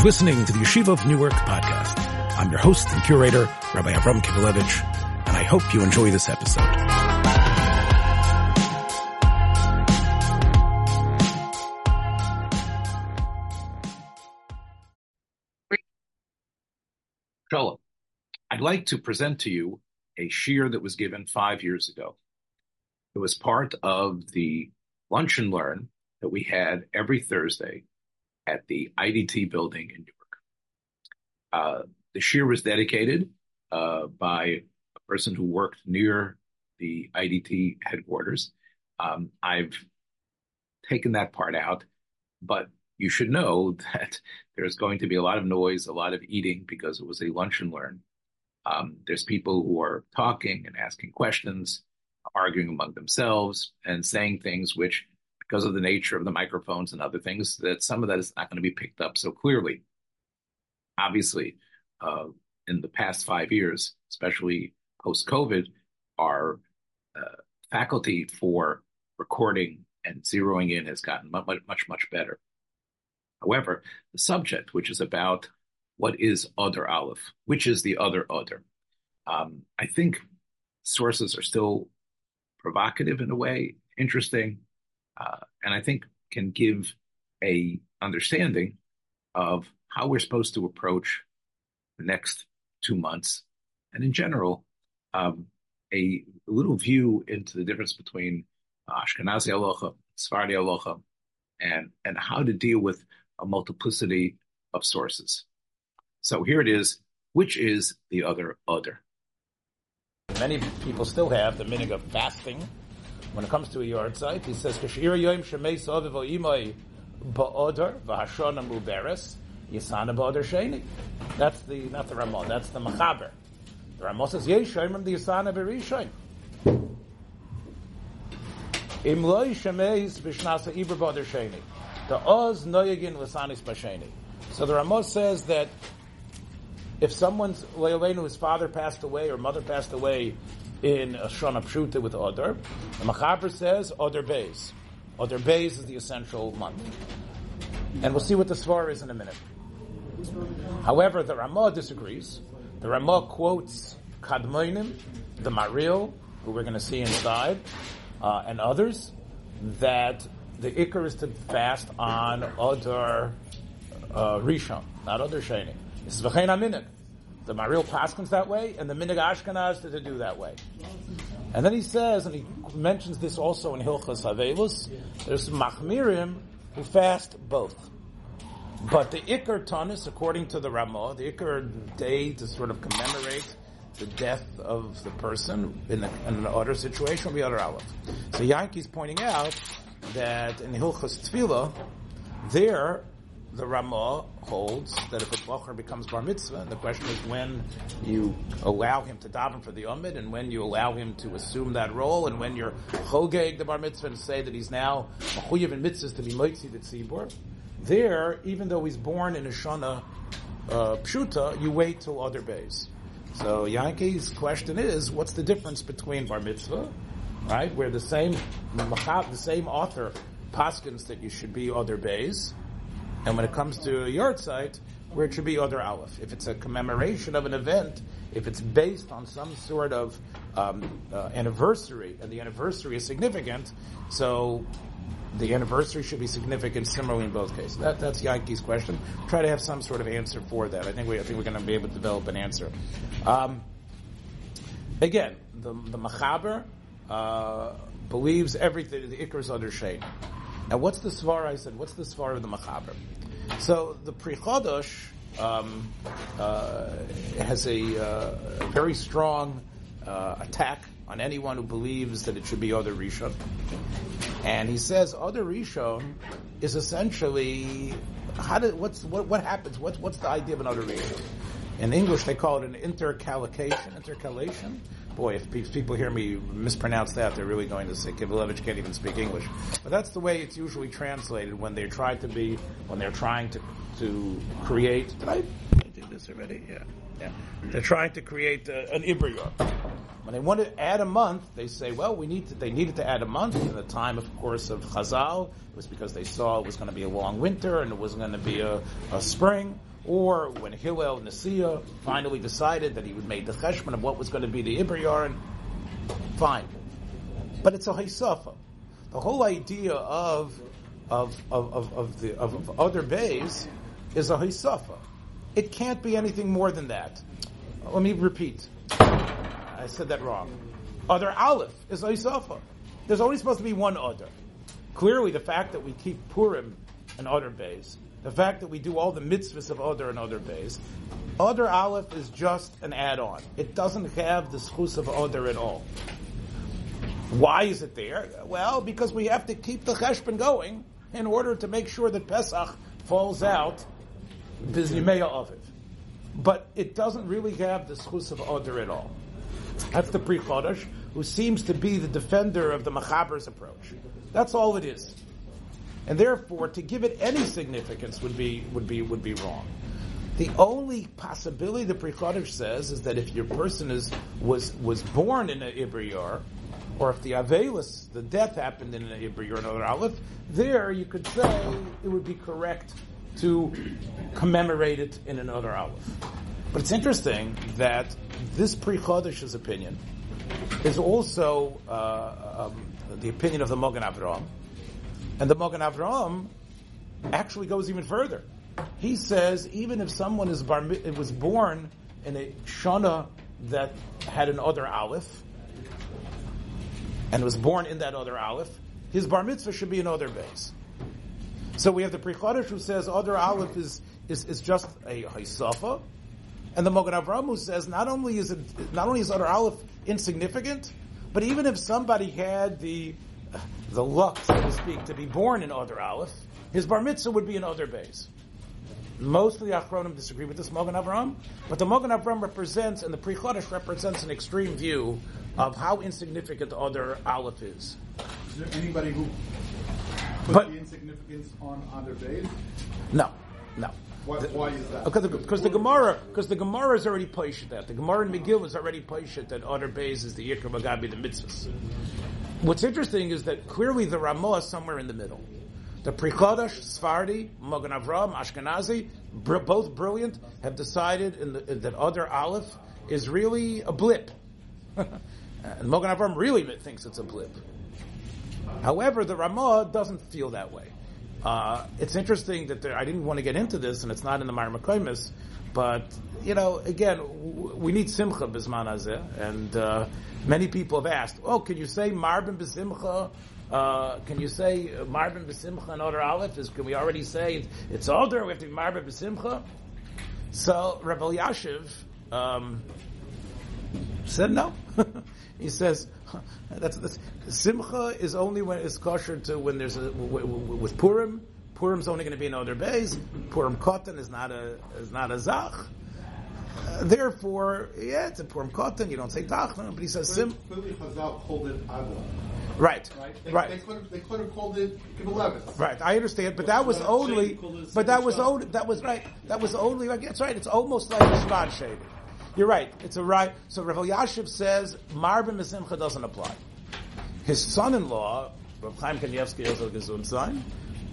You're listening to the Yeshiva of Newark podcast. I'm your host and curator, Rabbi Avram Kivelevich, and I hope you enjoy this episode. Shalom. I'd like to present to you a shiur that was given five years ago. It was part of the lunch and learn that we had every Thursday at the IDT building in Newark. Uh, the shiur was dedicated uh, by a person who worked near the IDT headquarters. Um, I've taken that part out, but you should know that there's going to be a lot of noise, a lot of eating because it was a lunch and learn. Um, there's people who are talking and asking questions, arguing among themselves, and saying things which, because of the nature of the microphones and other things, that some of that is not going to be picked up so clearly. Obviously, uh, in the past five years, especially post COVID, our uh, faculty for recording and zeroing in has gotten much, much, much better. However, the subject, which is about what is other aleph, which is the other other, um, I think sources are still provocative in a way, interesting, uh, and I think can give a understanding of how we're supposed to approach the next two months, and in general, um, a little view into the difference between Ashkenazi halacha, Sephardi halacha, and and how to deal with a multiplicity of sources. So here it is, which is the other other. Many people still have the meaning of fasting. When it comes to a yahrzeit, he says, "Kashir yoim shemei soviv imay ba'odar v'hashona muberes yisana ba'odar sheni." That's the not the Ramah. That's the Machaber. The Ramah says, "Yesh shoymim the yisana berishoim." Im loy shemeis b'shnasa ibr ba'odar sheni. The oz noyagin l'sanis b'sheni. So the Ramah says that if someone's Leilenu, his father passed away or mother passed away in Shana Pshuta with Odar, the Machaber says Odar Beis. Odar Beis is the essential month. And we'll see what the Svar is in a minute. However, the Ramah disagrees. The Ramah quotes Kadmoinim, the Maril, who we're going to see inside, uh, and others, that the Iker is to fast on Odar uh, Rishon, not Odar Sheni. This is v'chein minig. The Maril Paskins that way, and the minig Ashkenaz to do that way. And then he says, and he mentions this also in Hilchas Havelus, there's Machmirim who fast both. But the Iker Tanis, according to the Ramah, the Iker day to sort of commemorate the death of the person in, in an other situation will be other Aleph. So Yankee's pointing out that in Hilchas Tefillah, there the Ramah holds that if a Bocher becomes bar mitzvah, the question is when you allow him to daven for the Umid, and when you allow him to assume that role, and when you're chogeg the bar mitzvah and say that he's now machuyev in mitzvahs to be moitzi the tzibur, there, even though he's born in a shana uh, pshuta, you wait till other bays. So Yankee's question is, what's the difference between bar mitzvah, right, where the same the same author paskins that you should be other bays, and when it comes to a yahrzeit, where it should be other aleph. If it's a commemoration of an event, if it's based on some sort of um, uh, anniversary, and the anniversary is significant, so the anniversary should be significant similarly in both cases. That, that's Yankee's question. Try to have some sort of answer for that. I think we, I think we're going to be able to develop an answer. Um, again, the, the Machaber uh, believes everything, the Iker is under shade. Now, what's the svar? I said, what's the svar of the Machaber? So the Pri Chodosh um, uh, has a, uh, very strong uh, attack on anyone who believes that it should be other Rishon. And he says other Rishon is essentially how did what's what, what happens? What's what's the idea of an other Rishon? In English, they call it an intercalation. Intercalation. Boy, if people hear me mispronounce that, they're really going to say Kivelevich can't even speak English. But that's the way it's usually translated when they're trying to be, when they're trying to to create. Did I? this already? Yeah, yeah. They're trying to create uh, an Ibriyar. When they want to add a month, they say, well, we need to, they needed to add a month in the time, of course, of Chazal. It was because they saw it was going to be a long winter and it wasn't going to be a, a spring. Or when Hillel Nasiya finally decided that he would make the cheshbon of what was going to be the Ibriyar, fine. But it's a Haisafa. The whole idea of of of, of, of the of, of, other bays is a Haisafa. It can't be anything more than that. Let me repeat. I said that wrong. Other Aleph is Haisafa. There's only supposed to be one other. Clearly, the fact that we keep Purim and other bays the fact that we do all the mitzvahs of other and other days, other aleph is just an add-on. It doesn't have the schus of other at all. Why is it there? Well, because we have to keep the cheshbon going in order to make sure that Pesach falls out biznimeya of it. But it doesn't really have the schus of other at all. That's the Chodesh, who seems to be the defender of the Machaber's approach. That's all it is and therefore to give it any significance would be would be would be wrong. The only possibility the Pri Chodesh says is that if your person is was was born in an Ibriyar, or if the Avelis, the death happened in an Ibriyar, or another Aleph, there you could say it would be correct to commemorate it in another Aleph. But it's interesting that this Pri Chodesh's opinion is also uh, um, the opinion of the Mogen Avraham, and the Mogen Avraham actually goes even further. He says even if someone is bar, was born in a shana that had an other aleph, and was born in that other aleph, his bar mitzvah should be an other base. So we have the Prichodesh who says other aleph is, is, is just a haisafa, and the Mogen Avraham who says not only is it not only is other aleph insignificant, but even if somebody had the the luck, so to speak, to be born in Other Aleph, his bar mitzvah would be in Other Bays. Most of the Achronim disagree with this Mogen Avram, but the Mogen Avram represents, and the Chodesh represents an extreme view of how insignificant Other Aleph is. Is there anybody who puts but, the insignificance on Other Bays? No, no. Why, is that? Because the, because the Gemara, because the Gemara is already poshed that. The Gemara in Megillah is already poshed that Other Bays is the Yikra Magabi, the mitzvahs. What's interesting is that clearly the Ramah is somewhere in the middle. The Pri Chodesh, Sfardi, Mogen Avram, Ashkenazi, br- both brilliant, have decided the, that other Aleph is really a blip. and Mogen Avram really thinks it's a blip. However, the Ramah doesn't feel that way. Uh, it's interesting that there, I didn't want to get into this, and it's not in the Mar but you know, again, we need simcha bisman hazeh, and uh, many people have asked, "Oh, can you say marbin b'simcha? Uh, can you say marbin b'simcha and other aleph? Is can we already say it's older? We have to be marbin b'simcha." So Rabbi Yashiv um, said no. he says that's, that's, simcha is only when it's kosher to when there's a with Purim. Purim's only going to be in other bays. Purim Katan is not a is not a zach. Uh, therefore, yeah, it's a Purim Katan. You don't say tachna, but he says sim. Clearly, Chazal called it. Right. Right. They, right. They could, have, they could have called it Kibbutz. Right. I understand, but that was only. But that was only. That was right. That was only. Like, that's right. It's almost like a Shvat shading. You're right. It's a right. So Rav Yashiv says Marbin B'simcha doesn't apply. His son-in-law, Rav Chaim Kanievsky Gesundsein,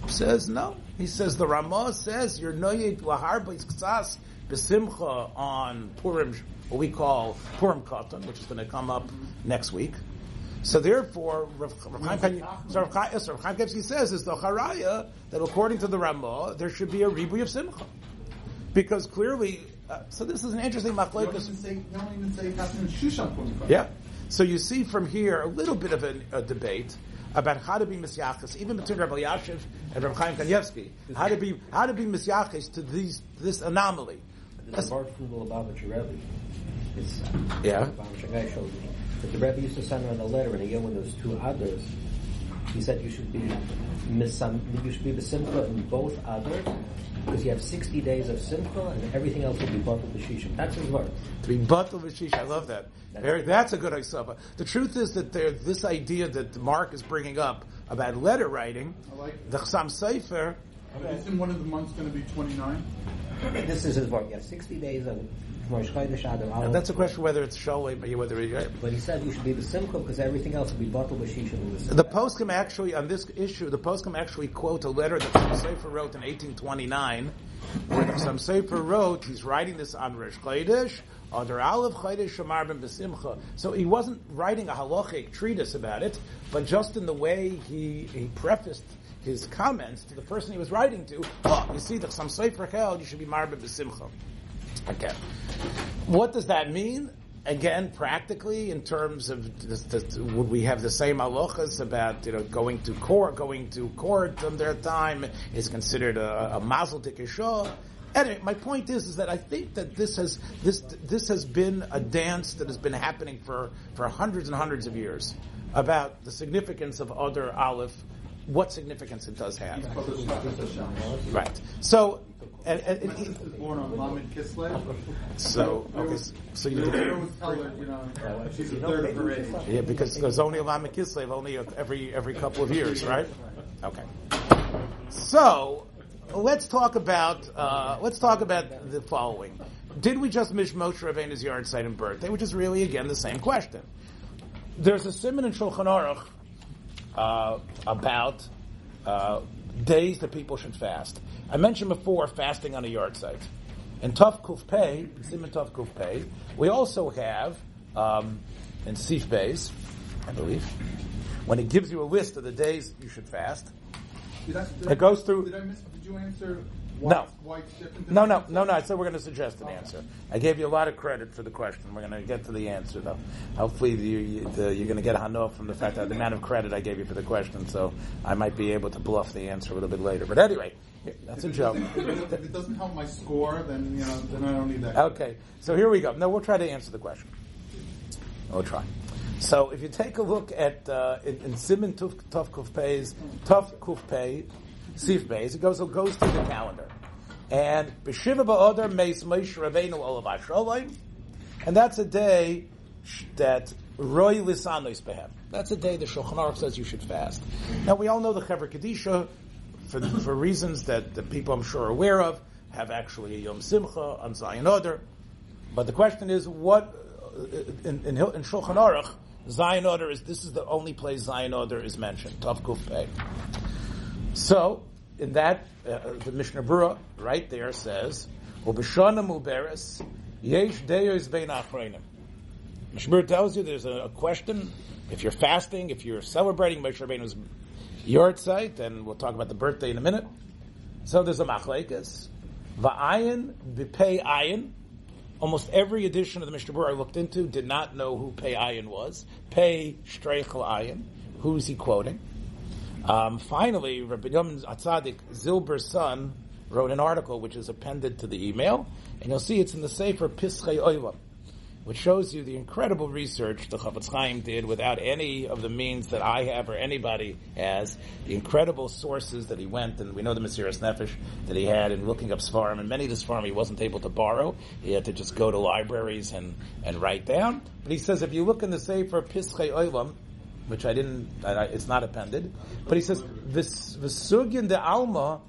says no. He says the Ramah says you're noyed lahar k'sas besimcha on Purim, what we call Purim Katan, which is going to come up next week. So therefore, Rav Chaim Kanievsky says is the haraya that according to the Ramah there should be a ribu of simcha, because clearly. Uh, so this is an interesting machlekes. Yeah. So you see from here a little bit of a, a debate about how to be misyachis, even between Rabbi Yashiv and Rabbi Chaim Kanievsky, how to be how to be misyachis to these this anomaly. There's a bar the Lubavitcher Rebbe. It's, yeah. Lubavitcher me. But the Rebbe used to send around a letter in a year when there was two others. He said you should be misam, you should be the simcha in both others because you have 60 days of simcha and everything else will be batal b'shishim. That's his word. To be batal b'shishim, I love that. Very, that's a good isaba. The truth is that there, this idea that Mark is bringing up about letter writing, I like the Chassam Sofer. Isn't one of the months going to be 29? This is his work. You have 60 days of Rosh Chodesh Adar And Aleph. that's a question whether it's sholem, whether it, But he said you should be the simcha because everything else will be bottled with shisha and the postscript actually on this issue, the postscript actually quote a letter that Chassam Sofer wrote in 1829, where Chassam Sofer wrote he's writing this on Rosh Chodesh, under Aleph Chodesh Shamar ben Besimcha. So he wasn't writing a halachic treatise about it, but just in the way he he prefaced his comments to the person he was writing to. Oh, you see, that Chassam Sofer held you should be Mar ben Besimcha. Okay. What does that mean? Again, practically, in terms of this, this, would we have the same halachas about you know going to court, going to court on their time is considered a, a mazel tikishah. Anyway, my point is, is that I think that this has this this has been a dance that has been happening for for hundreds and hundreds of years about the significance of other aleph, what significance it does have. Right. So, and, and, and Born on Lamed Kislev. so okay, so- you. I always tell her, you know, she's a third of her age. Yeah, because there's only a Lama Kislev only every every couple of years, right? Okay. So let's talk about uh, let's talk about the following. Did we just miss Moshe Rabbeinu's yahrzeit and birthday, which is really again the same question? There's a simon in Shulchan Aruch uh, about uh, days that people should fast. I mentioned before fasting on a yahrzeit. In Tuf Kuf Pei, Simon Tuf Kuf Pei, we also have um, in Sif Beis, I believe, when it gives you a list of the days you should fast. Did I, did It goes through- Did I miss? Did you answer? No. White, white different? No, no, no, no. I said we're going to suggest an answer. I gave you a lot of credit for the question. We're going to get to the answer, though. Hopefully, you, you, the, you're going to get a hano from the fact that the amount of credit I gave you for the question. So I might be able to bluff the answer a little bit later. But anyway, that's a joke. If it doesn't help my score, then you know, then I don't need that. Okay, so here we go. No, we'll try to answer the question. We'll try. So if you take a look at uh, in, in Simon Tuf Tuf Kuf Pei's Tuf Kuf Pei Sif Beis, it goes it goes through the calendar, and B'Shiva Ba'odar Meis Moshe Rabbeinu Olav Hasholim, and that's a day that Roy Lisanois Behem. That's a day the Shulchan Aruch says you should fast. Now we all know the Chevra Kadisha, for for reasons that the people I'm sure are aware of, have actually a Yom Simcha on Zayin Oder. But the question is, what uh, in, in, in Shulchan Aruch, Zayin Oder is this is the only place Zayin Oder is mentioned. Tav Kuf Pei. So in that, uh, the Mishnah Berurah right there says, "Ubishana muberes yesh deyos bein achreinim." Mishnah tells you there's a, a question. If you're fasting, if you're celebrating Moshe Rabbeinu's site, and we'll talk about the birthday in a minute. So there's a machlekes. Va'ayin b'pei ayin. Almost every edition of the Mishnah Berurah I looked into did not know who Pei Ayin was. Pei Streichel Ayin. Who's he quoting? Um, finally, Rabbi Yom Atzadik, Zilber's son, wrote an article which is appended to the email, and you'll see it's in the Sefer Pischei Oilam, which shows you the incredible research the Chafetz Chaim did without any of the means that I have or anybody has, the incredible sources that he went, and we know the Mesiras Nefesh that he had in looking up Svarim, and many of the Svarim he wasn't able to borrow, he had to just go to libraries and, and write down. But he says if you look in the Sefer Pischei Oilam, which I didn't, I, it's not appended, but he says, "Vis- Visugin de Alma,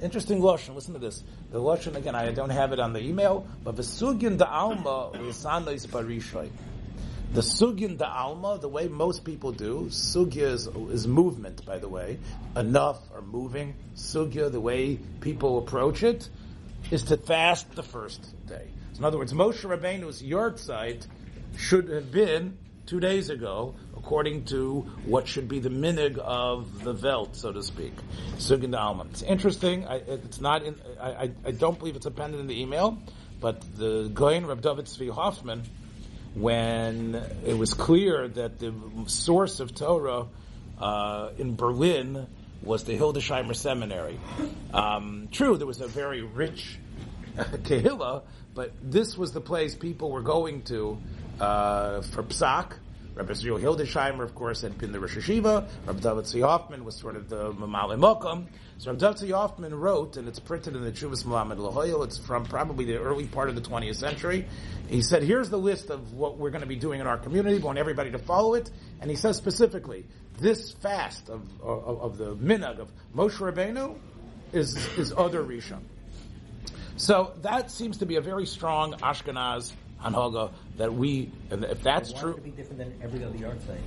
interesting Lashon, listen to this. The Lashon, again, I don't have it on the email, but Visugin de Alma, Lisanois Barishoy. The Sugin de Alma, the way most people do, Sugya is, is movement, by the way, enough or moving. Sugya, the way people approach it, is to fast the first day. So in other words, Moshe Rabbeinu's yahrzeit should have been two days ago, according to what should be the minig of the Velt, so to speak. Sugin de Alma. It's interesting. I, it's not in, I, I, don't believe it's appended in the email, but the Goyen Reb David Tzvi Hoffman, when it was clear that the source of Torah uh, in Berlin was the Hildesheimer Seminary. Um, true, there was a very rich Kehillah, but this was the place people were going to uh, for Psak. Rabbi Israel Hildesheimer, of course, had been the Rosh Hayeshiva. Rabbi David Tzvi Hoffman was sort of the Mamale Mokum. So Rabbi David Tzvi Hoffman wrote, and it's printed in the Chuvas Malamed Lahoyel, it's from probably the early part of the 20th century. He said, here's the list of what we're going to be doing in our community. We want everybody to follow it. And he says specifically, this fast of, of, of the minhag of Moshe Rabbeinu is, is other Rishon. So that seems to be a very strong Ashkenaz Hanhoga that we, and if that's true, be different than every other yahrzeit?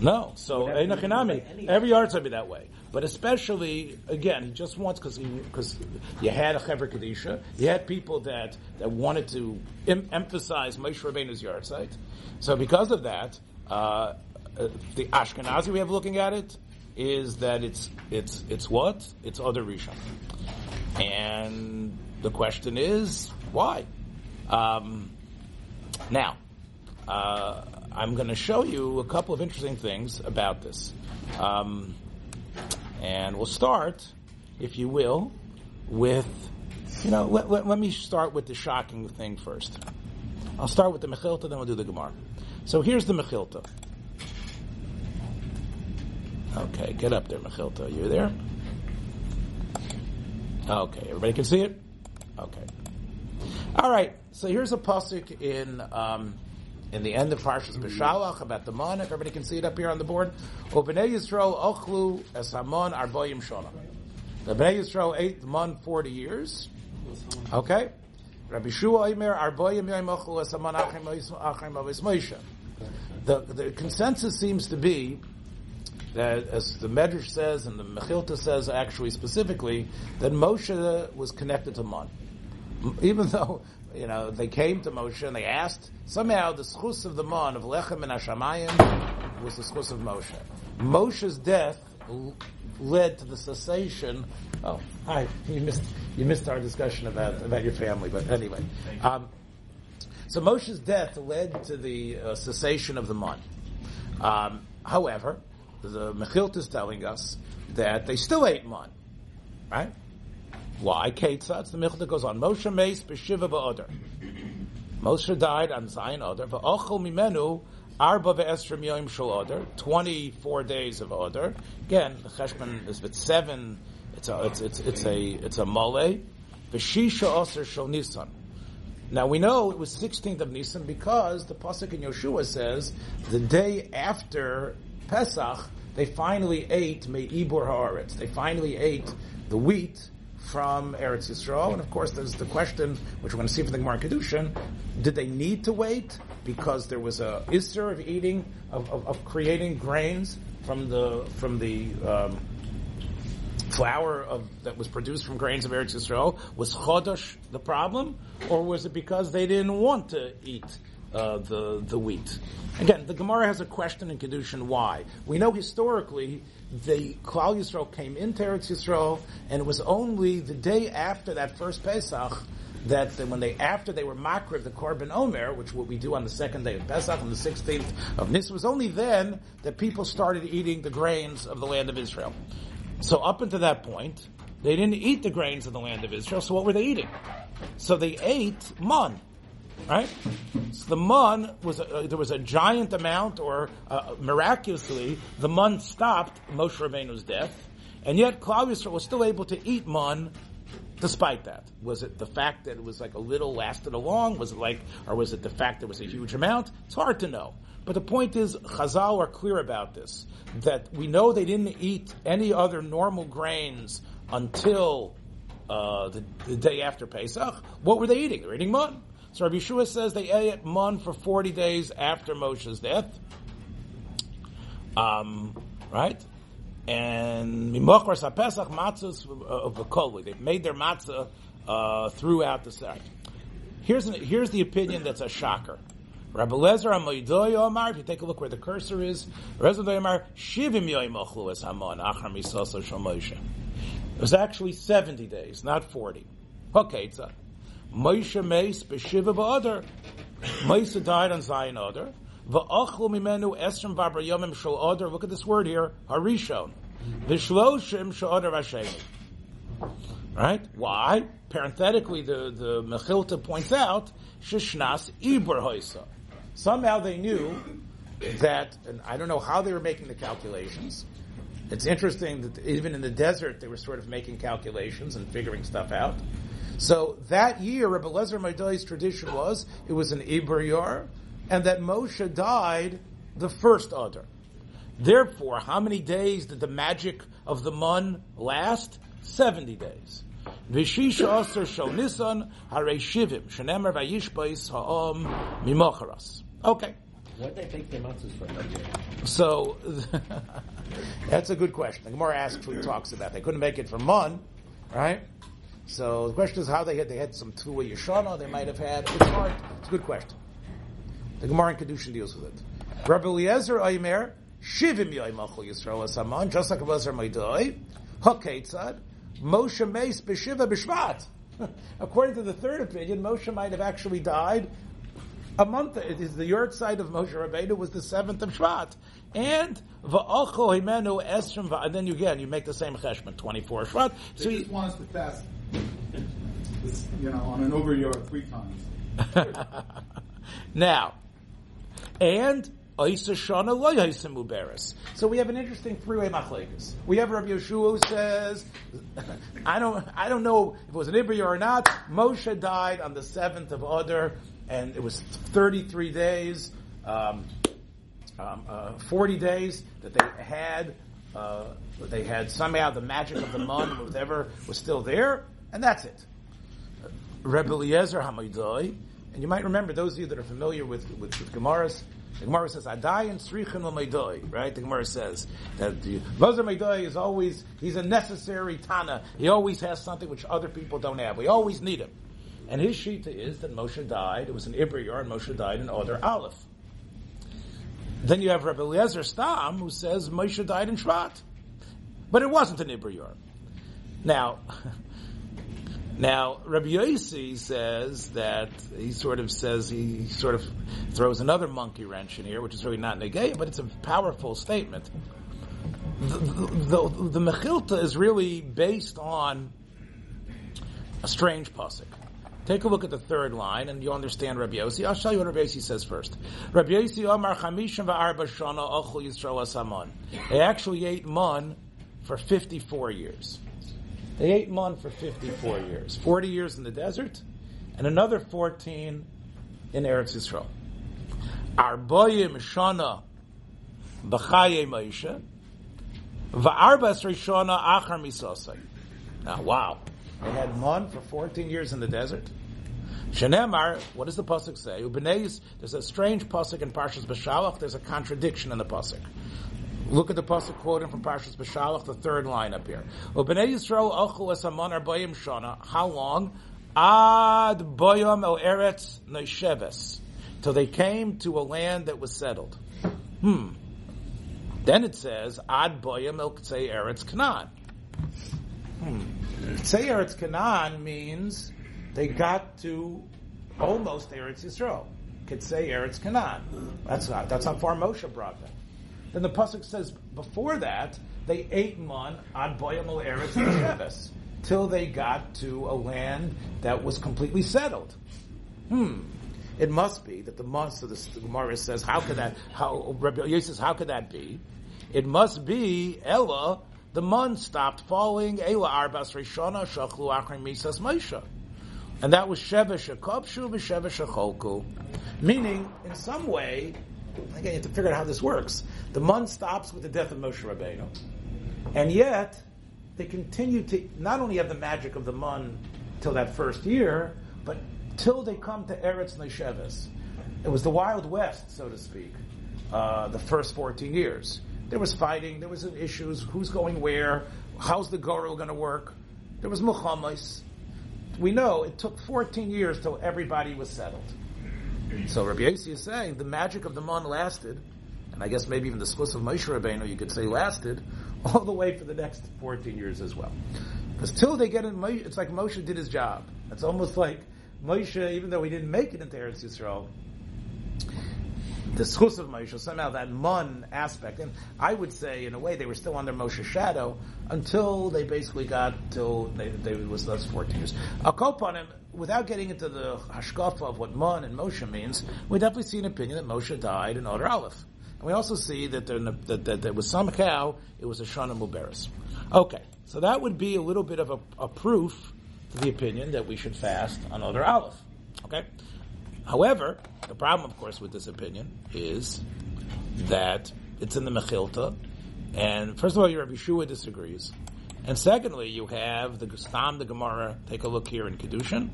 no. So Whatever you do, Einachinami, like every yard would be that way. But especially, again, he just wants because because you had a Chevra Kadisha, you had people that that wanted to em- emphasize Moshe Rabbeinu's yahrzeit. So because of that, uh, uh, the Ashkenazi way of looking at it is that it's it's it's what it's other Rishon, and the question is why. Um, now, uh, I'm going to show you a couple of interesting things about this. Um, and we'll start, if you will, with, you know, let, let, let me start with the shocking thing first. I'll start with the Mechilta, then we'll do the Gemara. So here's the Mechilta. Okay, get up there, Mechilta. You there? Okay, everybody can see it? Okay. All right, so here's a pasuk in um, in the end of Parshas B'Shalach about the man. Everybody can see it up here on the board. Yisrael ochlu es shana. The Bnei Yisrael ate the man forty years. Okay. Rabbi Shua yom ochlu es achim avis. The the consensus seems to be that, as the Medrash says and the Mechilta says, actually specifically, that Moshe was connected to Man even though you know they came to Moshe and they asked, somehow the schus of the man of Lechem and Hashamayim was the schus of Moshe. Moshe's death led to the cessation. Oh, hi! You missed you missed our discussion about about your family, but anyway. Um, so Moshe's death led to the uh, cessation of the man. Um, however, the Mechilt is telling us that they still ate man, right? Why? Ketzatz, the Mechilta goes on. Moshe meis b'shiva ba'odar. Moshe died on Zayin Odar. V'ochel mimenu arba ve'esrim yoim shel Odar. Twenty-four days of Odar. Again, the Cheshman is with seven. It's a it's it's it's a it's a mole. V'shisha aser shel Nisan. Now we know it was 16th of Nisan because the pasuk in Yoshua says the day after Pesach they finally ate me'ibur haaretz. They finally ate the wheat from Eretz Yisrael, and of course there's the question which we're going to see from the Gemara Kedushin: Did they need to wait because there was a isser of eating of, of, of creating grains from the from the um, flour of, that was produced from grains of Eretz Yisrael? Was chodosh the problem, or was it because they didn't want to eat uh, the the wheat? Again, the Gemara has a question in Kedushin why. We know historically the Klal Yisrael came into Eretz Yisrael, and it was only the day after that first Pesach that when they after they were makriv the korban omer, which what we do on the second day of Pesach on the sixteenth of Nis, was only then that people started eating the grains of the land of Israel. So up until that point, they didn't eat the grains of the land of Israel. So what were they eating? So they ate mun, right? So the mun was a, uh, there was a giant amount, or uh, miraculously, the mun stopped Moshe Rabbeinu's death, and yet Klal Yisrael was still able to eat mun. Despite that, was it the fact that it was like a little lasted along? Was it like, or was it the fact there was a huge amount? It's hard to know. But the point is, Chazal are clear about this that we know they didn't eat any other normal grains until uh, the, the day after Pesach. What were they eating? They were eating mun. So Rabbi Yeshua says they ate mun for 40 days after Moshe's death. Um, right? And Mimochras HaPesach matzahs of V'koli. They've made their matzah uh, throughout the site. Here's, an, here's the opinion that's a shocker. Rabbi Lezer Amoidoy Omar, if you take a look where the cursor is, Rabbi Omar, Shivim Yoim Ochlu Es Hamon, Achar Misoso Shal Moshe. It was actually 70 days, not 40. Okay, it's a Moshe Meis B'Shiva Ba'adar. Moshe died on Zayin Adar. V'achlu mimenu esrim v'abra yomim shel Adar. Look at this word here, Harishon. V'shloshim shel Adar V'Sheni. Right? Why? Parenthetically, the, the Mechilta points out, Shishnas Ibr Hoisa. Somehow they knew that, and I don't know how they were making the calculations. It's interesting that even in the desert they were sort of making calculations and figuring stuff out. So that year, Rabbi Lezer Maidai's tradition was it was an Ibr Yor, and that Moshe died the first Adar. Therefore, how many days did the magic of the Mun last? 70 days. Vishisha Aser Shal Nisan Harei Shivim Shenemer Vayishbais Ha'om Mimocharas. Okay. What did they take their matzahs for? So that's a good question. The Gemara asks he talks about. They couldn't make it for Mun, right? So the question is how they had they had some Tluwa Yeshana they might have had. It's hard. It's a good question. The Gemara in Kedushin deals with it. Rabbi Eliezer Aymer Shivim Yoimachol Yisrael Asaman just like Eliezer Maidoi Haketzad Moshe Meis B'Shiva B'Shvat. According to the third opinion, Moshe might have actually died a month. It is the yahrzeit of Moshe Rabbeinu was the seventh of Shvat, and va'acho himenu esrim. And then you again you make the same cheshbon, twenty four Shvat. So just you, want us to fast, you know, on an over year three times. now, and. So we have an interesting three-way machlekes. We have Rabbi Yeshua who says, I don't, I don't know if it was an Ibri or not. Moshe died on the seventh of Adar, and it was thirty-three days, um, um, uh, forty days that they had. Uh, they had somehow the magic of the mun, whatever, was still there, and that's it. Rebbe Eliezer Hamaydoi, and you might remember those of you that are familiar with with, with Gemaras. The Gemara says Adayin Srichin L'Maydoi, right? The Gemara says that the Maydoi is always he's a necessary Tana. He always has something which other people don't have. We always need him. And his shita is that Moshe died. It was an Ibriyar, and Moshe died in Oder Aleph. Then you have Rebbe Eliezer Stam who says Moshe died in Shvat, but it wasn't an Ibriyar. Now. Now, Rabbi Yossi says that he sort of says he sort of throws another monkey wrench in here, which is really not negay, but it's a powerful statement. The, the, the, the Mechilta is really based on a strange pasuk. Take a look at the third line, and you'll understand Rabbi Yossi. I'll show you what Rabbi Yossi says first. Rabbi Yossi Omar Chamishim va'arba shana ochel Yisrael asamon. They actually ate mun for 54 years. They ate man for 54 years. 40 years in the desert, and another 14 in Eretz Yisrael. Arboyim shana b'chaye Moshe, va'arbas rishona achar misosai. Now, wow. They had man for 14 years in the desert. Shenemar, what does the pasuk say? There's a strange pasuk in Parshas B'Shalach. There's a contradiction in the pasuk. Look at the pasuk quoting from Parshas Beshalach, the third line up here. How long? Ad boyam el eretz neisheves. Till they came to a land that was settled. Hmm. Then it says, Ad boyam el eretz Canaan. Hmm. Eretz Canaan means they got to almost Eretz Yisrael. Ktsei eretz Canaan. That's not, that's how far Moshe brought them. Then the pasuk says before that they ate man ad boyamol eretz till they got to a land that was completely settled. Hmm. It must be that the months of the, Gemara says, how could that? How Rabbi Yosef says, how could that be? It must be Ella. The month stopped falling. Ella arbas rishona shachlu achrim misas Moshe. And that was Shevesh Shekopshu v'Shevesh Shecholku. Meaning, in some way, again, you have to figure out how this works. The month stops with the death of Moshe Rabbeinu. And yet, they continue to not only have the magic of the mun till that first year, but till they come to Eretz Nesheves. It was the Wild West, so to speak, uh, the first 14 years. There was fighting, there was issues, who's going where, how's the Goro going to work. There was Muhammad's. We know it took 14 years till everybody was settled. So Rabbi Yossi is saying the magic of the Mon lasted, and I guess maybe even the schus of Moshe Rabbeinu you could say lasted, all the way for the next 14 years as well. Because till they get in, it's like Moshe did his job. It's almost like Moshe, even though he didn't make it into Eretz Yisrael, the schus of Moshe, somehow that Mon aspect, and I would say in a way they were still under Moshe's shadow until they basically got till they, they was those 14 years. I'll call upon him, without getting into the hashkafa of what Mon and Moshe means, we definitely see an opinion that Moshe died in Oder Aleph. And we also see that there, that, that there was somehow, it was a Shana Muberis. Okay, so that would be a little bit of a, a proof to the opinion that we should fast on Oder Aleph. Okay? However, the problem, of course, with this opinion is that it's in the Mechilta, and first of all, your Rabbi Shua disagrees, And secondly, you have the Stam, the Gemara. Take a look here in Kedushin.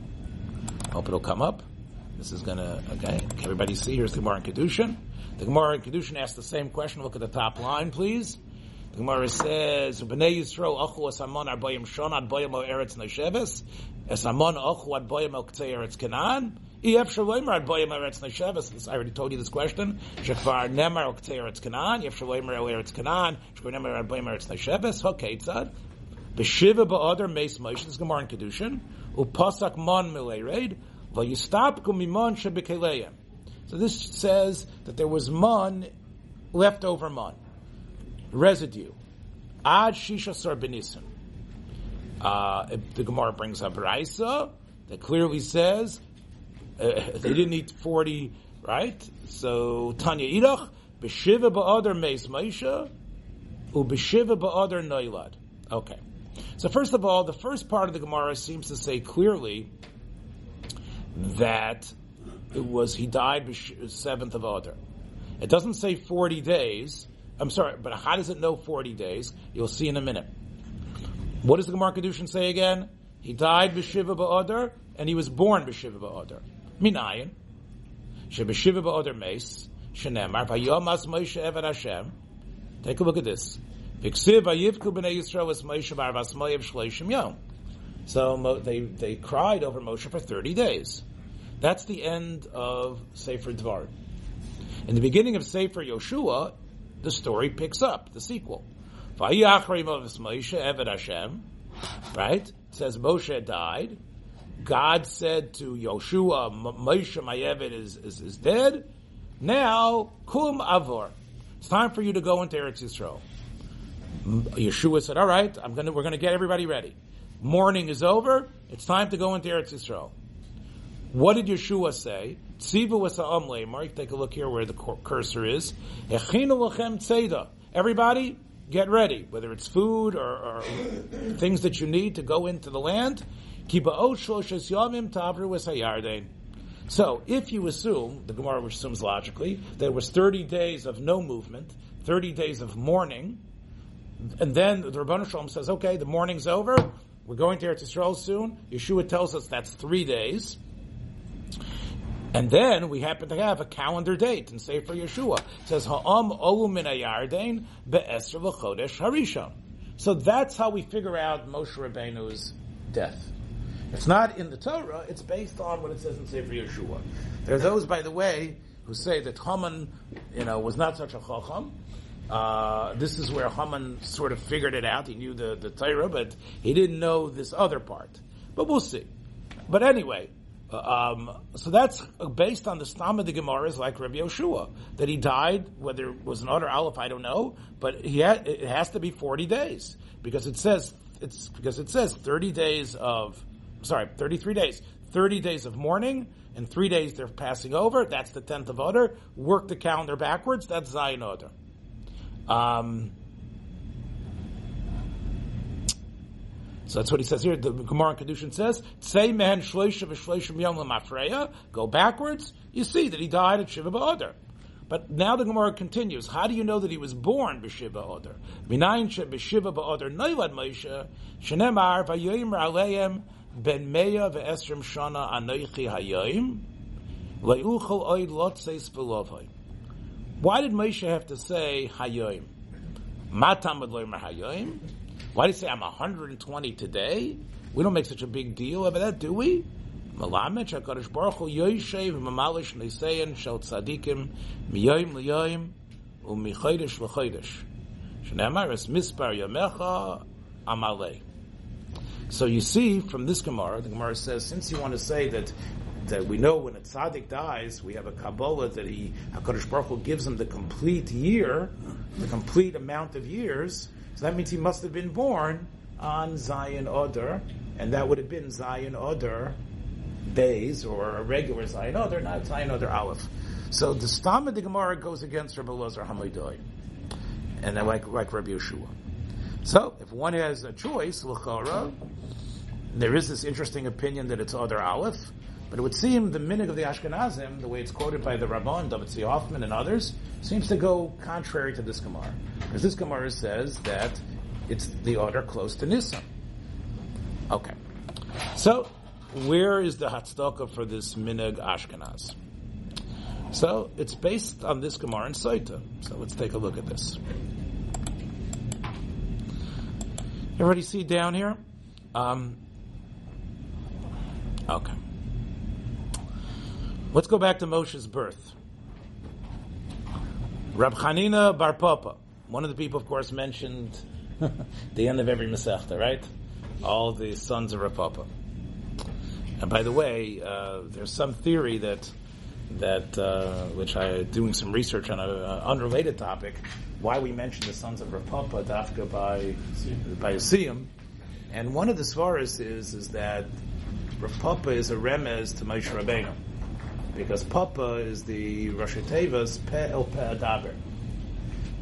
Hope it'll come up. This is gonna, okay, can everybody see? Here's the Gemara in Kedushin. The Gemara in Kedushin asks the same question. Look at the top line, please. The Gemara says, "Bnei Yisrael achu asamon arbayim shon ad bayim o eretz nesheves, asamon achu ad bayim k'tzei eretz Canaan." Ef shaloimer eretz nesheves. I already told you this question. Shekvar nemar el k'tzei eretz Canaan. Ef shaloimer eretz Canaan. Shekvar nemar ad eretz nesheves. Okay, tzad. B'shiva ba'ader meis Moshe. This Gemara in Kedushin. Upasak mon mileired. Vayistap kumimon shebekeleim. So this says that there was mon, leftover mon, residue. Ad shisha sar benisim. Uh, the Gemara brings up Raisa that clearly says uh, they didn't eat 40, right? So Tanya Idach, Beshiva ba'adar meis Maisha, u Beshiva ba'adar noilad. Okay. So first of all, the first part of the Gemara seems to say clearly that it was he died seventh of Adar. It doesn't say forty days. I'm sorry, but how does it know forty days? You'll see in a minute. What does the Gemara Kedushin say again? He died b'shiva ba'adar, and he was born b'shiva ba'adar. Minayin, sheb'shiva ba'adar meis, shenemar, v'yomas Moshe eved Hashem. Take a look at this. V'ksiv v'yivku b'nei Yisrael Moshe shleishim yom. So they, they cried over Moshe for 30 days. That's the end of Sefer Dvar. In the beginning of Sefer Yoshua, the story picks up, the sequel. Right? It says Moshe died. God said to Yoshua, Moshe, my Eved, is, is, is dead. Now, kum avor. It's time for you to go into Eretz Yisrael. Yeshua said, all right, I'm gonna, we're going to get everybody ready. Morning is over. It's time to go into Eretz Yisrael. What did Yeshua say? Tziva was a Mark, take a look here where the cursor is. Everybody, get ready, whether it's food or, or things that you need to go into the land. So, if you assume, the Gemara assumes logically, there was 30 days of no movement, 30 days of mourning, and then the Rabbanah Shalom says, okay, the mourning's over, we're going to Eretz Yisrael soon. Yeshua tells us that's three days. And then we happen to have a calendar date and Sefer Yeshua. It says, Ha'am olu min ayardain be'esr v'chodesh harishon. So that's how we figure out Moshe Rabbeinu's death. It's not in the Torah, it's based on what it says in Sefer Yeshua. There are those, by the way, who say that Haman, you know, was not such a chacham. Uh, this is where Haman sort of figured it out. He knew the, the Torah, but he didn't know this other part. But we'll see. But anyway, um, so that's based on the Stam of the Gemaras, like Rabbi Yoshua, that he died, whether it was an utter aleph, I don't know, but he it has to be 40 days, because it says, it's, because it says 30 days of, sorry, 33 days, 30 days of mourning, and three days they're passing over, that's the 10th of Adar, work the calendar backwards, that's Zayin Adar. Um, So that's what he says here. The Gemara in Kedushin says, "Say man shloisha v'shloishim yom lemafreya." Go backwards. You see that he died at Shiva Ba'odar. But now the Gemara continues. How do you know that he was born b'shiva Odar? Minayin she b'shiva ba'odar noilad Moshe shenemar v'yoyim aleim ben meya ve'esrim shana anoichi hayoyim le'uchol oid lotzeis v'lovay. Why did Moshe have to say hayoyim? Matam loimer hayoyim. Why do you say I'm 120 today? We don't make such a big deal of that, do we? Baruch Hu Mamalish Nisayan Shel Tzadikim Umichodesh L'chodesh Shneamar Es Mispar Yamecha So you see from this Gemara, the Gemara says, since you want to say that that we know when a tzaddik dies, we have a Kabbalah that he, HaKadosh Baruch Hu gives him the complete year, the complete amount of years, so that means he must have been born on Zayin Oder, and that would have been Zayin Oder days, or a regular Zayin Oder, not Zayin Oder Aleph. So the Stam of the Gemara goes against Rabbi Lozer Hamaydoi, and then like, like Rabbi Yeshua. So if one has a choice, L'chara, there is this interesting opinion that it's Oder Aleph, but it would seem the minig of the Ashkenazim, the way it's quoted by the Rabban, David Tzvi Hoffman, and others, seems to go contrary to this Gemara. Because this Gemara says that it's the order close to Nisan. Okay. So, where is the Hatzdaka for this Minag Ashkenaz? So, it's based on this Gemara in Saita. So, let's take a look at this. Everybody see down here? Um, okay. Let's go back to Moshe's birth. Rab Chanina Bar Papa, one of the people, of course, mentioned the end of every Masechta, right? All the sons of Rab Papa. And by the way, uh, there's some theory that that uh, which I'm doing some research on an unrelated topic, why we mention the sons of Rav Papa Dafka by by Yisiyim. And one of the svaras is is that Rav Papa is a remez to Moshe Rabbeinu because Papa is the Rosh Teva's Pe El Pe Adaber.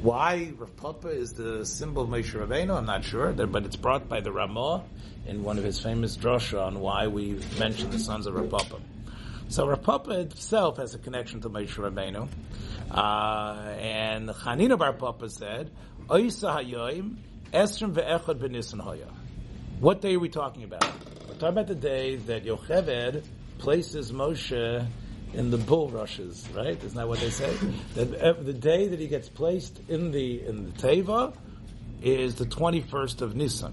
Why Rav Papa is the symbol of Moshe Rabbeinu, I'm not sure, but it's brought by the Ramah in one of his famous drosha on why we mention the sons of Rav Papa. So Rav Papa itself has a connection to Moshe Rabbeinu, uh, and Chanina Bar Papa said, "Oisa hayoim esrim ve'echad hoya." What day are we talking about? We're talking about the day that Yocheved places Moshe in the bulrushes, right? Isn't that what they say? that the day that he gets placed in the in the teva is the twenty first of Nisan.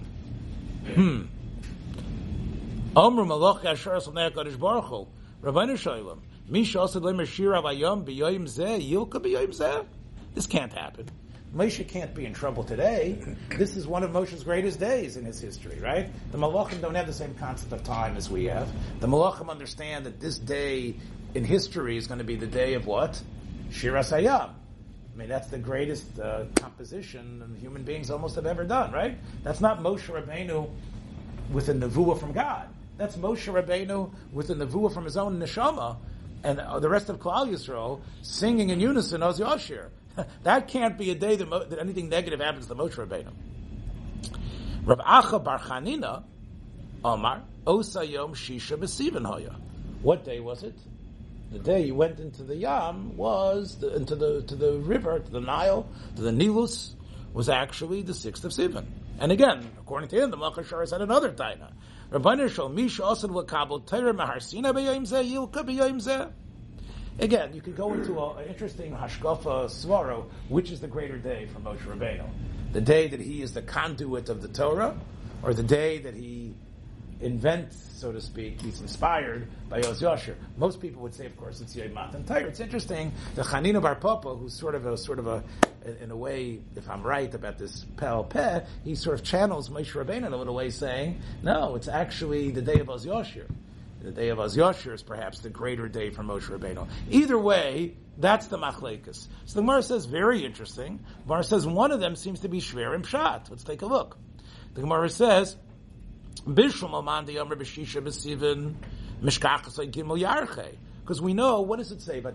Hmm. Omru malach asher Kadosh Baruch Shalom. Misha also lemer shira vayom b'yoyim zeh yilka b'yoyim zeh. This can't happen. Moshe can't be in trouble today. This is one of Moshe's greatest days in his history, right? The Malachim don't have the same concept of time as we have. The Malachim understand that this day in history is going to be the day of what? Shira Sayam. I mean, that's the greatest uh, composition human beings almost have ever done, right? That's not Moshe Rabbeinu with a nevuah from God. That's Moshe Rabbeinu with a nevuah from his own neshama, and the rest of Klal Yisrael singing in unison Oz Yashir. that can't be a day that, that, anything negative happens to Moshe Rabbeinu. Rav Acha Bar Chanina, Omar, Osayom Shisha B'Sivan Hoya. What day was it? The day he went into the Yam was the, into the to the river, to the Nile, to the Nilus, was actually the sixth of Sivan. And again, according to him, the Malchashar had another taina. Again, you could go into an interesting hashkafa swaro, which is the greater day for Moshe Rabbeinu, the day that he is the conduit of the Torah, or the day that he invents, so to speak, he's inspired by Oz Yasher. Most people would say, of course, it's Yom Matan Torah. It's interesting, the Chanina Bar Papa, who's sort of a, sort of a, in a way, if I'm right about this Pel Peh, he sort of channels Moshe Rabbeinu in a little way saying, no, it's actually the day of Oz Yasher. The day of Oz Yasher is perhaps the greater day for Moshe Rabbeinu. Either way, that's the machlekes. So the Gemara says, very interesting. Gemara says one of them seems to be Shver and Pshat. Let's take a look. The Gemara says, Because we know, what does it say? We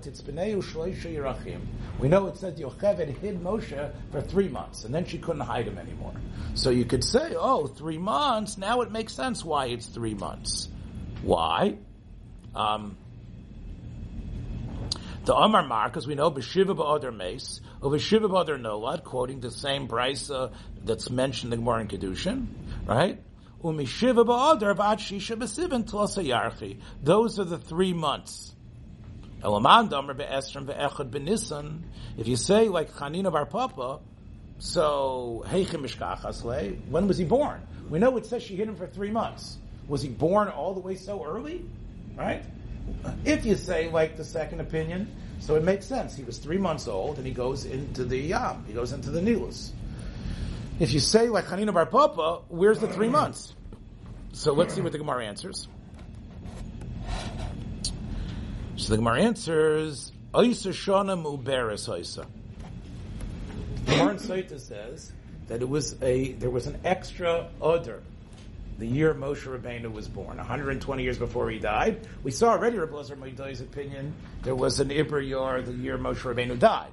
know it said Yocheved hid Moshe for three months, and then she couldn't hide him anymore. So you could say, oh, three months, now it makes sense why it's three months. Why? Um, the Amar Marcus, we know Beshiva Ba'adar Mace, or Beshiva Ba'adar Nolad, quoting the same brisa that's mentioned in the Gemara in Kedushin, right? Umishiva Ba'adar Ba'ad Shisha B'Sivin Tlosa. Those are the three months. If you say like Chanina Bar Papa, so when was he born? We know it says she hid him for three months. Was he born all the way so early? Right? If you say like the second opinion, so it makes sense. He was three months old and he goes into the Yam. He goes into the Nilus. If you say like Chanina Bar Papa, where's the three months? So let's see what the Gemara answers. So the Gemara answers, Oisa Shana Muberes Oisa. The Gemara Saita says that it was a, there was an extra odor the year Moshe Rabbeinu was born, 120 years before he died. We saw already Rabbi Lezer Moidai's opinion. There was an Iber Yor the year Moshe Rabbeinu died.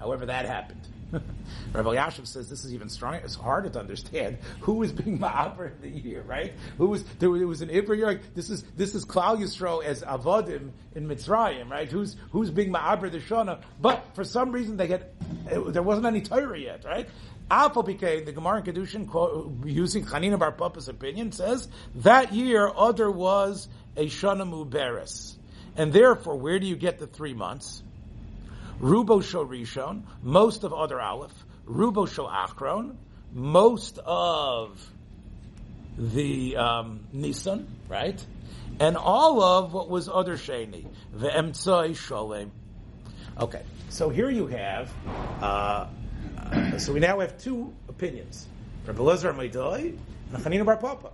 However, that happened. Rabbi Yashiv says this is even stronger. It's harder to understand who was being ma'aber in the year, right? Who was there? It Was an Yor. This is this is Klal Yisrael as avodim in Mitzrayim, right? Who's who's being ma'aber the Shana? But for some reason they get there wasn't any Torah yet, right? Apple became the Gemara in Kedushin using Chanina Bar Papa's opinion says that year Other was a Shana Muberes. And therefore, where do you get the three months? Rubo Shel Rishon, most of Other Aleph, Rubo Shel Achron, most of the um, Nisan, right? And all of what was Other Sheni, the Emtsai Sholem. Okay, so here you have, uh, so we now have two opinions. Rabbi Lezer Maidoi and Chanina Bar Papa.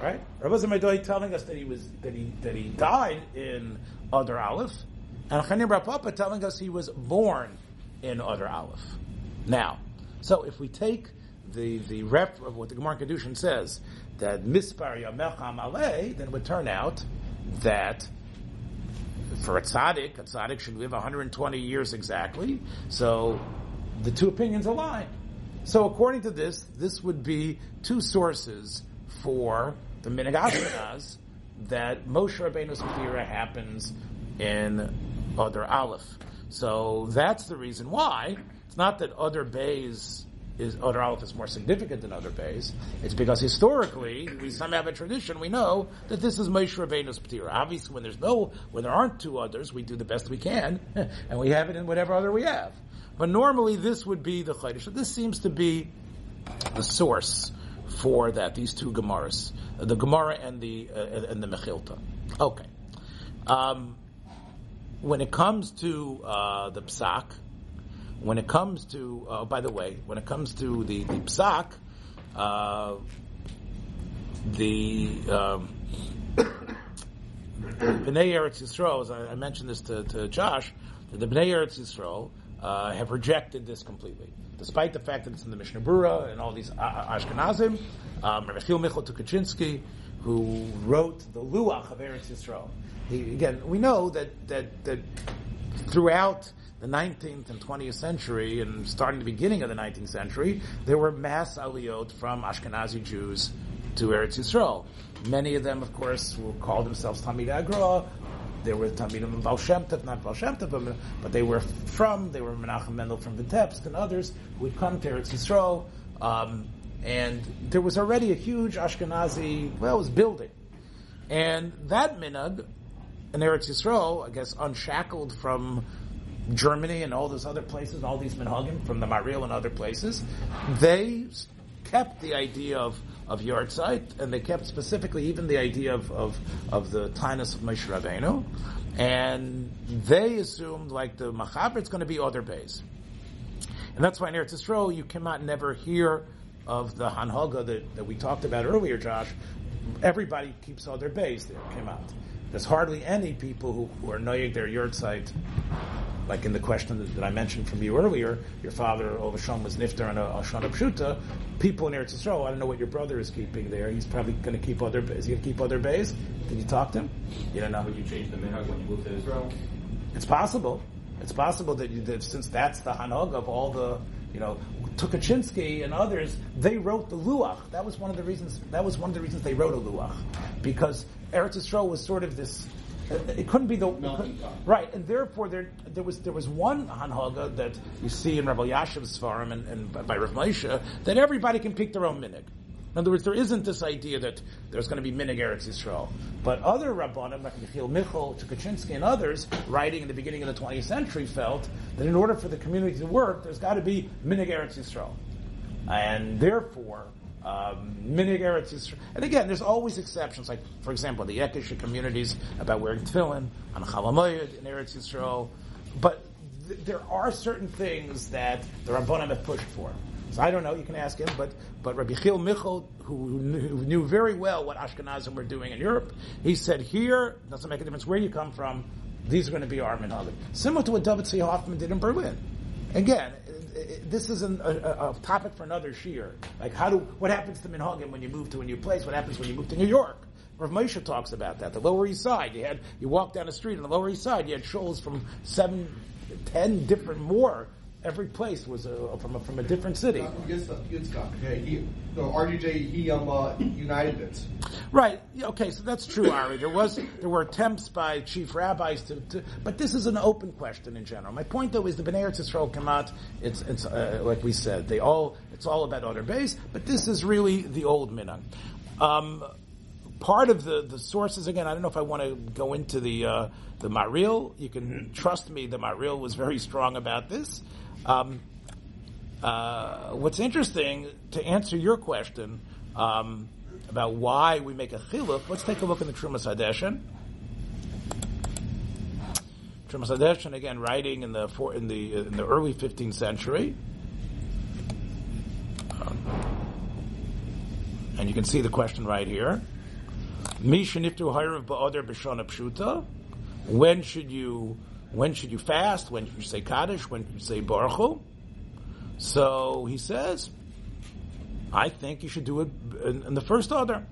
Right? Rabbi Lezer Maidoi telling us that he was that he that he died in Adar Aleph, and Chanina Bar Papa telling us he was born in Adar Aleph. Now, so if we take the the rep of what the Gemara Kedushin says that mispar yamecha malay, then it would turn out that for a tzaddik, a tzaddik should live 120 years exactly. So the two opinions align. So according to this, this would be two sources for the Minig that Moshe Rabbeinu's Pira happens in other Aleph. So that's the reason why. It's not that other bays is other Aleph is more significant than other bays. It's because historically we somehow have a tradition. We know that this is Moshe Rabbeinu's Ptira. Obviously, when there's no, when there aren't two others, we do the best we can, and we have it in whatever other we have. But normally this would be the Chodesh. So this seems to be the source for that, these two Gemaras. The Gemara and the, uh, and the Mechilta. Okay. Um, when it comes to uh, the Psak, when it comes to, uh, by the way, when it comes to the, the Psak, uh, the um, Bnei Eretz Yisrael, as I, I mentioned this to, to Josh, the Bnei Eretz Yisrael uh, have rejected this completely, despite the fact that it's in the Mishnah Bura and all these Ashkenazim. Um, Rabbi Michal Tukachinsky, who wrote the Luach of Eretz Yisrael. He, again, we know that, that, that throughout the 19th and 20th century, and starting the beginning of the 19th century, there were mass aliyot from Ashkenazi Jews to Eretz Yisrael. Many of them, of course, will call themselves Talmid Agra, there were Talmidim and Baal not Baal but they were from, they were Menachem Mendel from Vitebsk and others who would come to Eretz Yisrael. Um, and there was already a huge Ashkenazi, well, it was building. And that minhag in Eretz Yisrael, I guess, unshackled from Germany and all those other places, all these minhagim from the Maril and other places, they kept the idea of of Yahrzeit, and they kept specifically even the idea of, of, of the Tainus of Moshe Rabbeinu, and they assumed like the Machaber, it's going to be other bays. And that's why in Eretz Yisrael, you cannot never hear of the Hanhaga that, that we talked about earlier, Josh. Everybody keeps all their bays there, came out. There's hardly any people who, who are knowing their yahrzeit, like in the question that, that, I mentioned from you earlier, your father Ovashon was nifter on a, a Shana Pshuta. People in Eretz Yisrael, I don't know what your brother is keeping there. He's probably going to keep other. Is he going to keep other bays? Did you talk to him? You don't know. Would you change the minhag when you moved to Israel? It's possible. It's possible that, you, that since that's the hanhag of all the, you know, Tukachinsky and others, they wrote the luach. That was one of the reasons. That was one of the reasons they wrote a luach because Eretz Yisrael was sort of this it couldn't be the right, and therefore there there was there was one hanhaga that you see in Rabbi Yashiv's farm and, and by Rav Moshe that everybody can pick their own minig. In other words, there isn't this idea that there's going to be minig Eretz Yisrael. But other rabbanim, like Michiel Michal, Tukachinsky, and others, writing in the beginning of the 20th century, felt that in order for the community to work, there's got to be minig Eretz Yisrael, and therefore um, minig Eretz Yisrael. And again, there's always exceptions, like, for example, the Yekisha communities about wearing tefillin on Chalamoyed in Eretz Yisrael. But th- there are certain things that the Rabbanim have pushed for. So I don't know, you can ask him, but, but Rabbi Chil Michal, who knew, knew very well what Ashkenazim were doing in Europe, he said, here, doesn't make a difference where you come from, these are going to be our minhagim. Similar to what David Tzvi Hoffman did in Berlin. Again, this is an, a, a, topic for another shear. Like how do what happens to minhagim when you move to a new place? What happens when you move to New York? Rav Moshe talks about that. The Lower East Side, you had you walk down the street on the Lower East Side, you had shuls from seven, ten different more every place was a, from a, from a different city. He, no, RDJ, he um, uh, united it. Right. Okay. So that's true, Ari. There was there were attempts by chief rabbis to, to but this is an open question in general. My point though is the Bnei Eretz Yisrael come out. It's it's uh, like we said. They all it's all about other base, but this is really the old minan. Um, part of the, the sources again. I don't know if I want to go into the uh, the Maril. You can trust me. The Maril was very strong about this. Um, uh, what's interesting to answer your question um, about why we make a chiluk, let's take a look in the Trumas Hadeshin. Trumas Hadeshin again, writing in the in the in the early 15th century, Um, and you can see the question right here. Mi sheniftu hayrav ba'ader b'shana pshuta. When should you when should you fast? When should you say kaddish? When should you say baruch Hu? So he says, I think you should do it in, in the first order.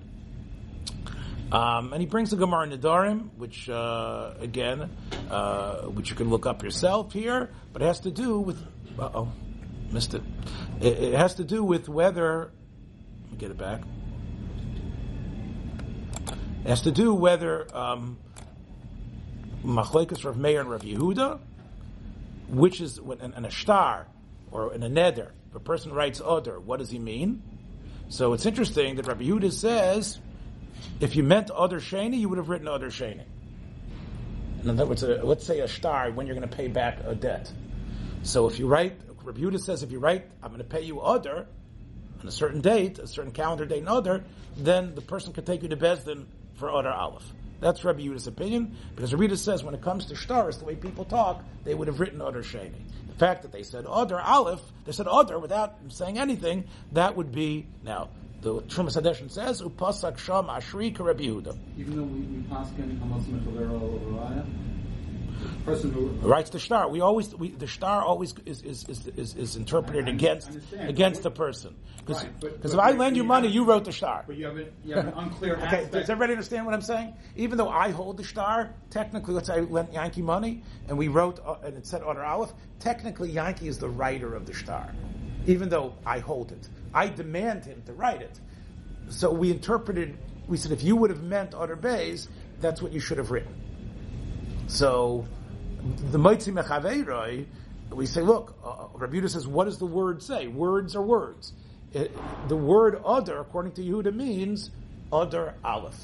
Um, and he brings the Gemara Nidarim, which uh, again, uh, which you can look up yourself here, but it has to do with. Uh oh, missed it. it. It has to do with whether. Let me get it back. It has to do whether um, Machlekes Rav Meir and Rav Yehuda, which is an, an ashtar or an a neder, if a person writes other, what does he mean? So it's interesting that Rabbi Yehuda says, if you meant other sheni, you would have written other sheni. In other words, uh, let's say a star when you're going to pay back a debt. So if you write, Rabbi Yehuda says, if you write, I'm going to pay you other on a certain date, a certain calendar date, and other, then the person can take you to Bezdin for other aleph. That's Rabbi Yehuda's opinion, because Rabbi Yehuda says when it comes to stars, the way people talk, they would have written other sheni. The fact that they said other aleph, they said other without saying anything, that would be now. The Trumas Hadeshin says upasak sham ashri Rabbi Yehuda. Even though we, we pass in Hamas Mechavero over person who Writes the star. We always we, the star always is is, is, is, is interpreted I- I against understand. against the person. Because Right, but- if I lend you you money, have- you wrote the star. but you have, a, you have an unclear Okay, aspect. does everybody understand what I'm saying? Even though I hold the star, technically, let's say I lent Yankee money and we wrote uh, and it said Order Aleph. Technically, Yankee is the writer of the star, even though I hold it. I demand him to write it. So we interpreted. We said if you would have meant Order Bays, that's what you should have written. So the Moitzi Mechaveiroi, we say, look, uh, Rabbi Yehuda says, what does the word say? Words are words. It, the word other, according to Yehuda, means other aleph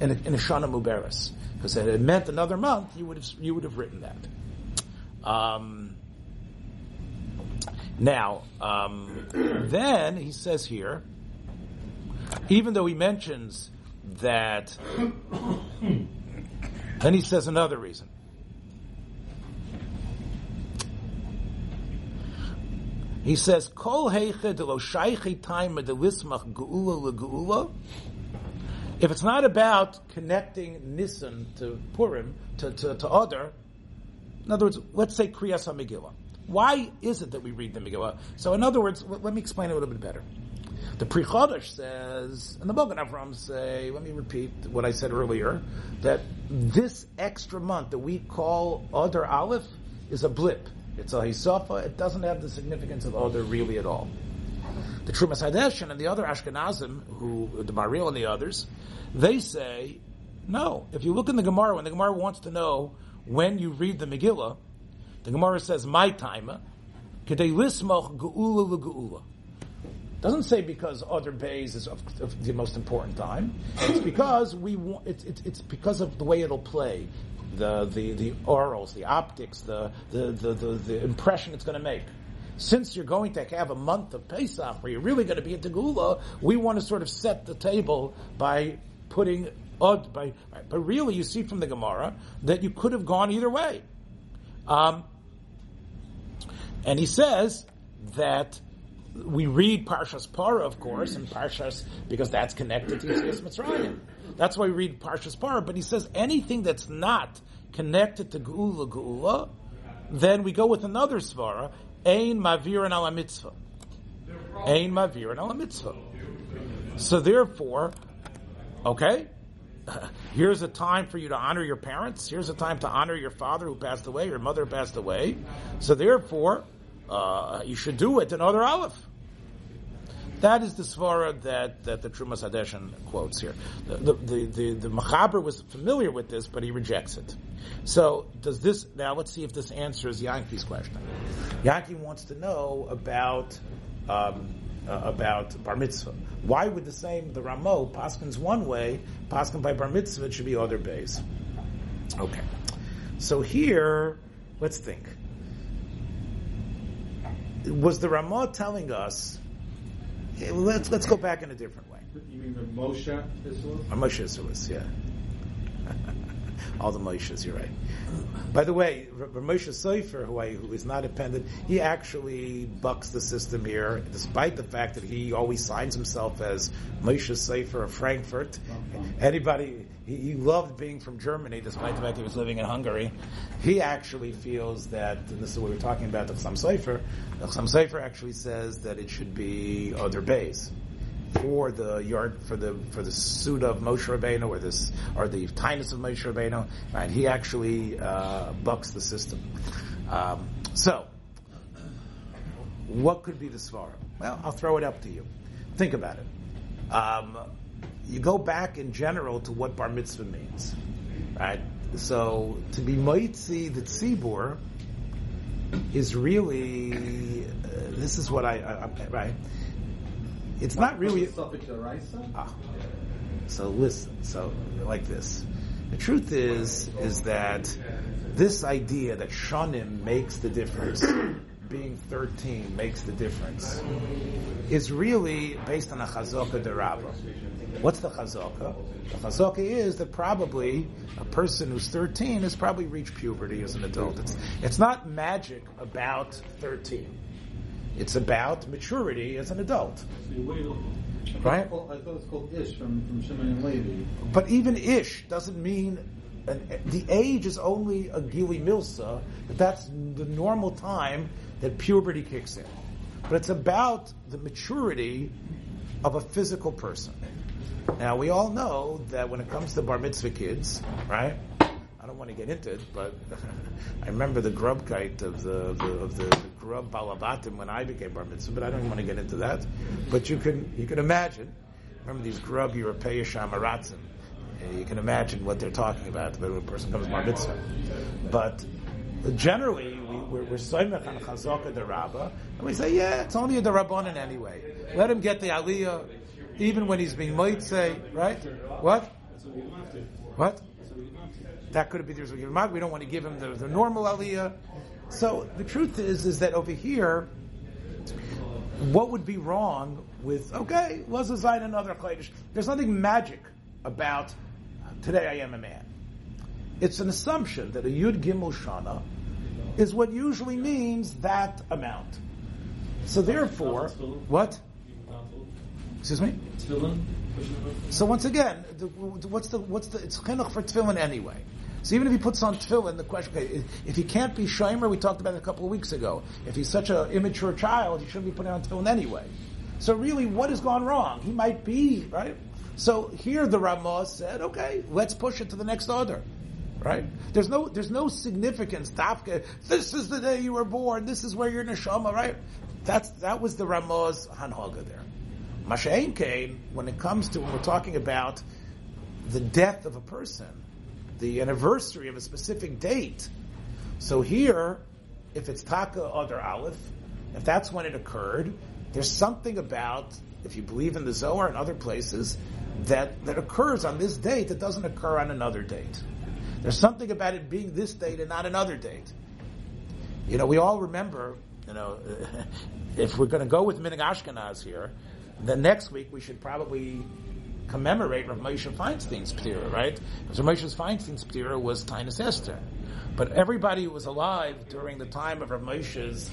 in in a Shana Muberis. Because if it meant another month, you would have, you would have written that. Um, now, um, then he says here, even though he mentions that, then he says another reason. He says, "Kol heiche de lo shaychi time geula legeula." If it's not about connecting Nisan to Purim to to, to other, in other words, let's say Kriyas HaMegillah. Why is it that we read the Megillah? So, in other words, let me explain it a little bit better. The Chodesh says, and the Bogan Avram say, let me repeat what I said earlier, that this extra month that we call Adar Aleph is a blip. It's a Hisafa. It doesn't have the significance of Adar really at all. The Trumas Hadeshin and the other Ashkenazim, who the Maril and the others, they say, no. If you look in the Gemara, when the Gemara wants to know when you read the Megillah, the Gemara says, my time, kedei lismoch geula. Doesn't say because other bays is of, of the most important time. It's because we want, it's, it's, it's because of the way it'll play. The, the, the orals, the optics, the, the, the, the, the impression it's going to make. Since you're going to have a month of Pesach where you're really going to be at the Gula, we want to sort of set the table by putting odd by, but really you see from the Gemara that you could have gone either way. Um, and he says that we read Parshas Para, of course, and Parshas because that's connected to Yitzias Mitzrayim. That's why we read Parshas Para. But he says anything that's not connected to Geula Geula, then we go with another svara, Ein Mavir and Ala Mitzvah. Ein Mavir and Ala Mitzvah. So therefore, okay, here's a time for you to honor your parents. Here's a time to honor your father who passed away, your mother passed away. So therefore, uh, you should do it in other Aleph. That is the svara that, that the Trumas Hadeshin quotes here. The, the, the, the, the Machaber was familiar with this, but he rejects it. So, does this, now let's see if this answers Yanki's question. Yanki wants to know about, um, uh, about bar mitzvah. Why would the same, the Ramo, Paskins one way, Paskin by bar mitzvah, it should be other bays? Okay. So here, let's think. Was the Ramah telling us? Eh, let's let's go back in a different way. You mean the Moshe Isserles? Uh, a Moshe Isserles, yeah. All the Moshes, you're right. By the way, R- Moshe Sofer, who, I, who is not appended, he actually bucks the system here, despite the fact that he always signs himself as Moshe Sofer of Frankfurt. Anybody, he, he loved being from Germany, despite the fact he was living in Hungary. He actually feels that, and this is what we were talking about, the Chassam Sofer, the Chassam Sofer actually says that it should be other bays for the yard for the for the suit of Moshe Rabbeinu or this or the tinus of Moshe Rabbeinu, right? He actually uh, bucks the system. Um, so, what could be the svara? Well, I'll throw it up to you. Think about it. Um, you go back in general to what bar mitzvah means, right? So to be moitzi the tzibur is really uh, this is what I, I, I right. It's not really. Suffix? Ah. So listen, so like this. The truth is, is that this idea that Shanim makes the difference, being 13 makes the difference, is really based on a Chazaka Derabba. What's the Chazaka? The Chazaka is that probably a person who's 13 has probably reached puberty as an adult. It's, it's not magic about 13. It's about maturity as an adult. Right? Well, I thought it's called Ish from, from Shimon and Levi. But even ish doesn't mean an, the age is only a gili milsa. That's the normal time that puberty kicks in. But it's about the maturity of a physical person. Now we all know that when it comes to bar mitzvah kids, right? Want to get into it, but I remember the grub kite of the, of the, the, grub balabatim when I became bar mitzvah, but I don't want to get into that. But you can you can imagine. Remember these grub European shamaratzim. You can imagine what they're talking about when a person comes bar mitzvah. But generally, we, we're, we're soymech on chazaka derabba, and we say, yeah, it's only a derabanan anyway. Let him get the aliyah, even when he's being moitze, right? What? What? That could have been the reason we give him. We don't want to give him the, the normal aliyah. So the truth is, is that over here, what would be wrong with okay, was a zayin another kodesh? There's nothing magic about uh, today. I am a man. It's an assumption that a yud gimel shana is what usually means that amount. So therefore, what? Excuse me. So once again, the, what's the what's the it's chinuch for tefillin anyway. So even if he puts on tefillin, the question okay, if he can't be shomer, we talked about it a couple of weeks ago. If he's such an immature child, he shouldn't be putting on tefillin anyway. So really, what has gone wrong? He might be right. So here the Ramah said, okay, let's push it to the next order. Right? There's no there's no significance. Dafka, this is the day you were born. This is where you're neshama. Right? That's that was the Ramah's hanhaga there. Mashain came when it comes to when we're talking about the death of a person, the anniversary of a specific date. So here, if it's Taka Adar Aleph, if that's when it occurred, there's something about, if you believe in the Zohar and other places, that, that occurs on this date that doesn't occur on another date. There's something about it being this date and not another date. You know, we all remember, you know, if we're going to go with Minig Ashkenaz here, then next week we should probably commemorate Rav Moshe Feinstein's Ptira, right? Because Rav Moshe Feinstein's Ptira was Tainus Esther. But everybody who was alive during the time of Rav Moshe's,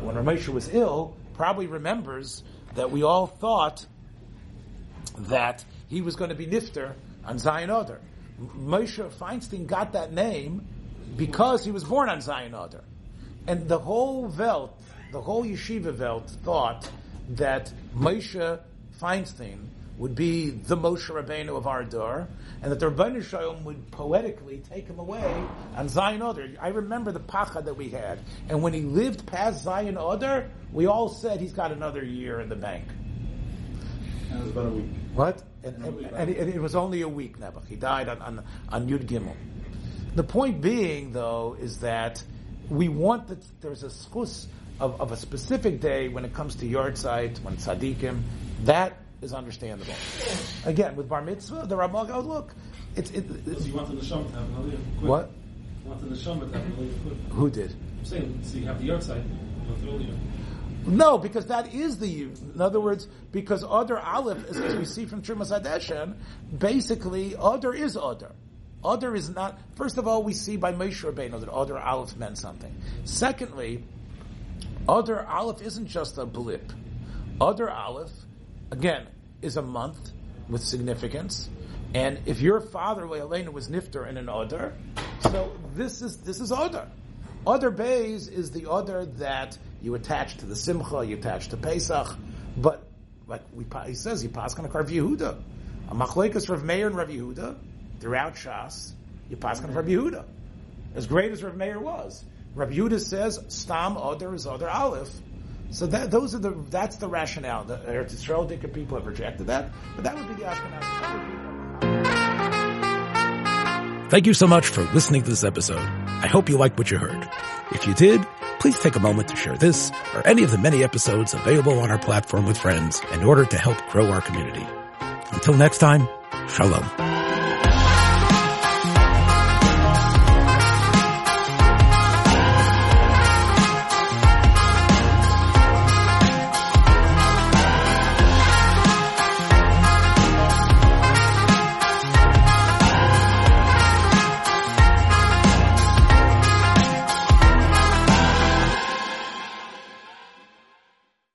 when Rav Moshe was ill, probably remembers that we all thought that he was going to be Nifter on Zayin Oder. Moshe Feinstein got that name because he was born on Zayin Oder. And the whole Welt, the whole Yeshiva Welt thought that Moshe Feinstein would be the Moshe Rabbeinu of our door, and that the Rabbeinu Shalom would poetically take him away on Zayin Oder. I remember the pacha that we had, and when he lived past Zayin Oder, we all said he's got another year in the bank. And it was about a week. What? And, and, and it, it was only a week, Nebuch. He died on, on, on Yud Gimel. The point being, though, is that we want that there's a schus of, of a specific day when it comes to yahrzeit, when it's tzaddikim. That is understandable. Again, with bar mitzvah, the rabbi goes, look, it's, it, So you want the neshama to have an aliyah quick. what? You want the neshama to have an aliyah quick. Who did? I'm saying, so you have the yahrzeit, you the aliyah. No, because that is the in other words, because other aleph, as, as we see from Trumas Hadeshen, basically other is other. Other is not. First of all, we see by Moshe Rabbeinu that other aleph meant something. Secondly, other aleph isn't just a blip. Other aleph, again, is a month with significance. And if your father Leilena was nifter in an other, so this is this is other. Other bays is the other that you attach to the simcha, you attach to Pesach, but like we, he says, he pass on a Rav Yehuda, a machlekes Rav Meir and Rav Yehuda throughout Shas, you pass on Rav Yehuda. As great as Rav Meir was, Rav Yehuda says stam other is other aleph. So that those are the that's the rationale. The Eretz Yisrael Dinka people have rejected that, but that would be the Ashkenaz. that would be- Thank you so much for listening to this episode. I hope you liked what you heard. If you did, please take a moment to share this or any of the many episodes available on our platform with friends in order to help grow our community. Until next time, shalom.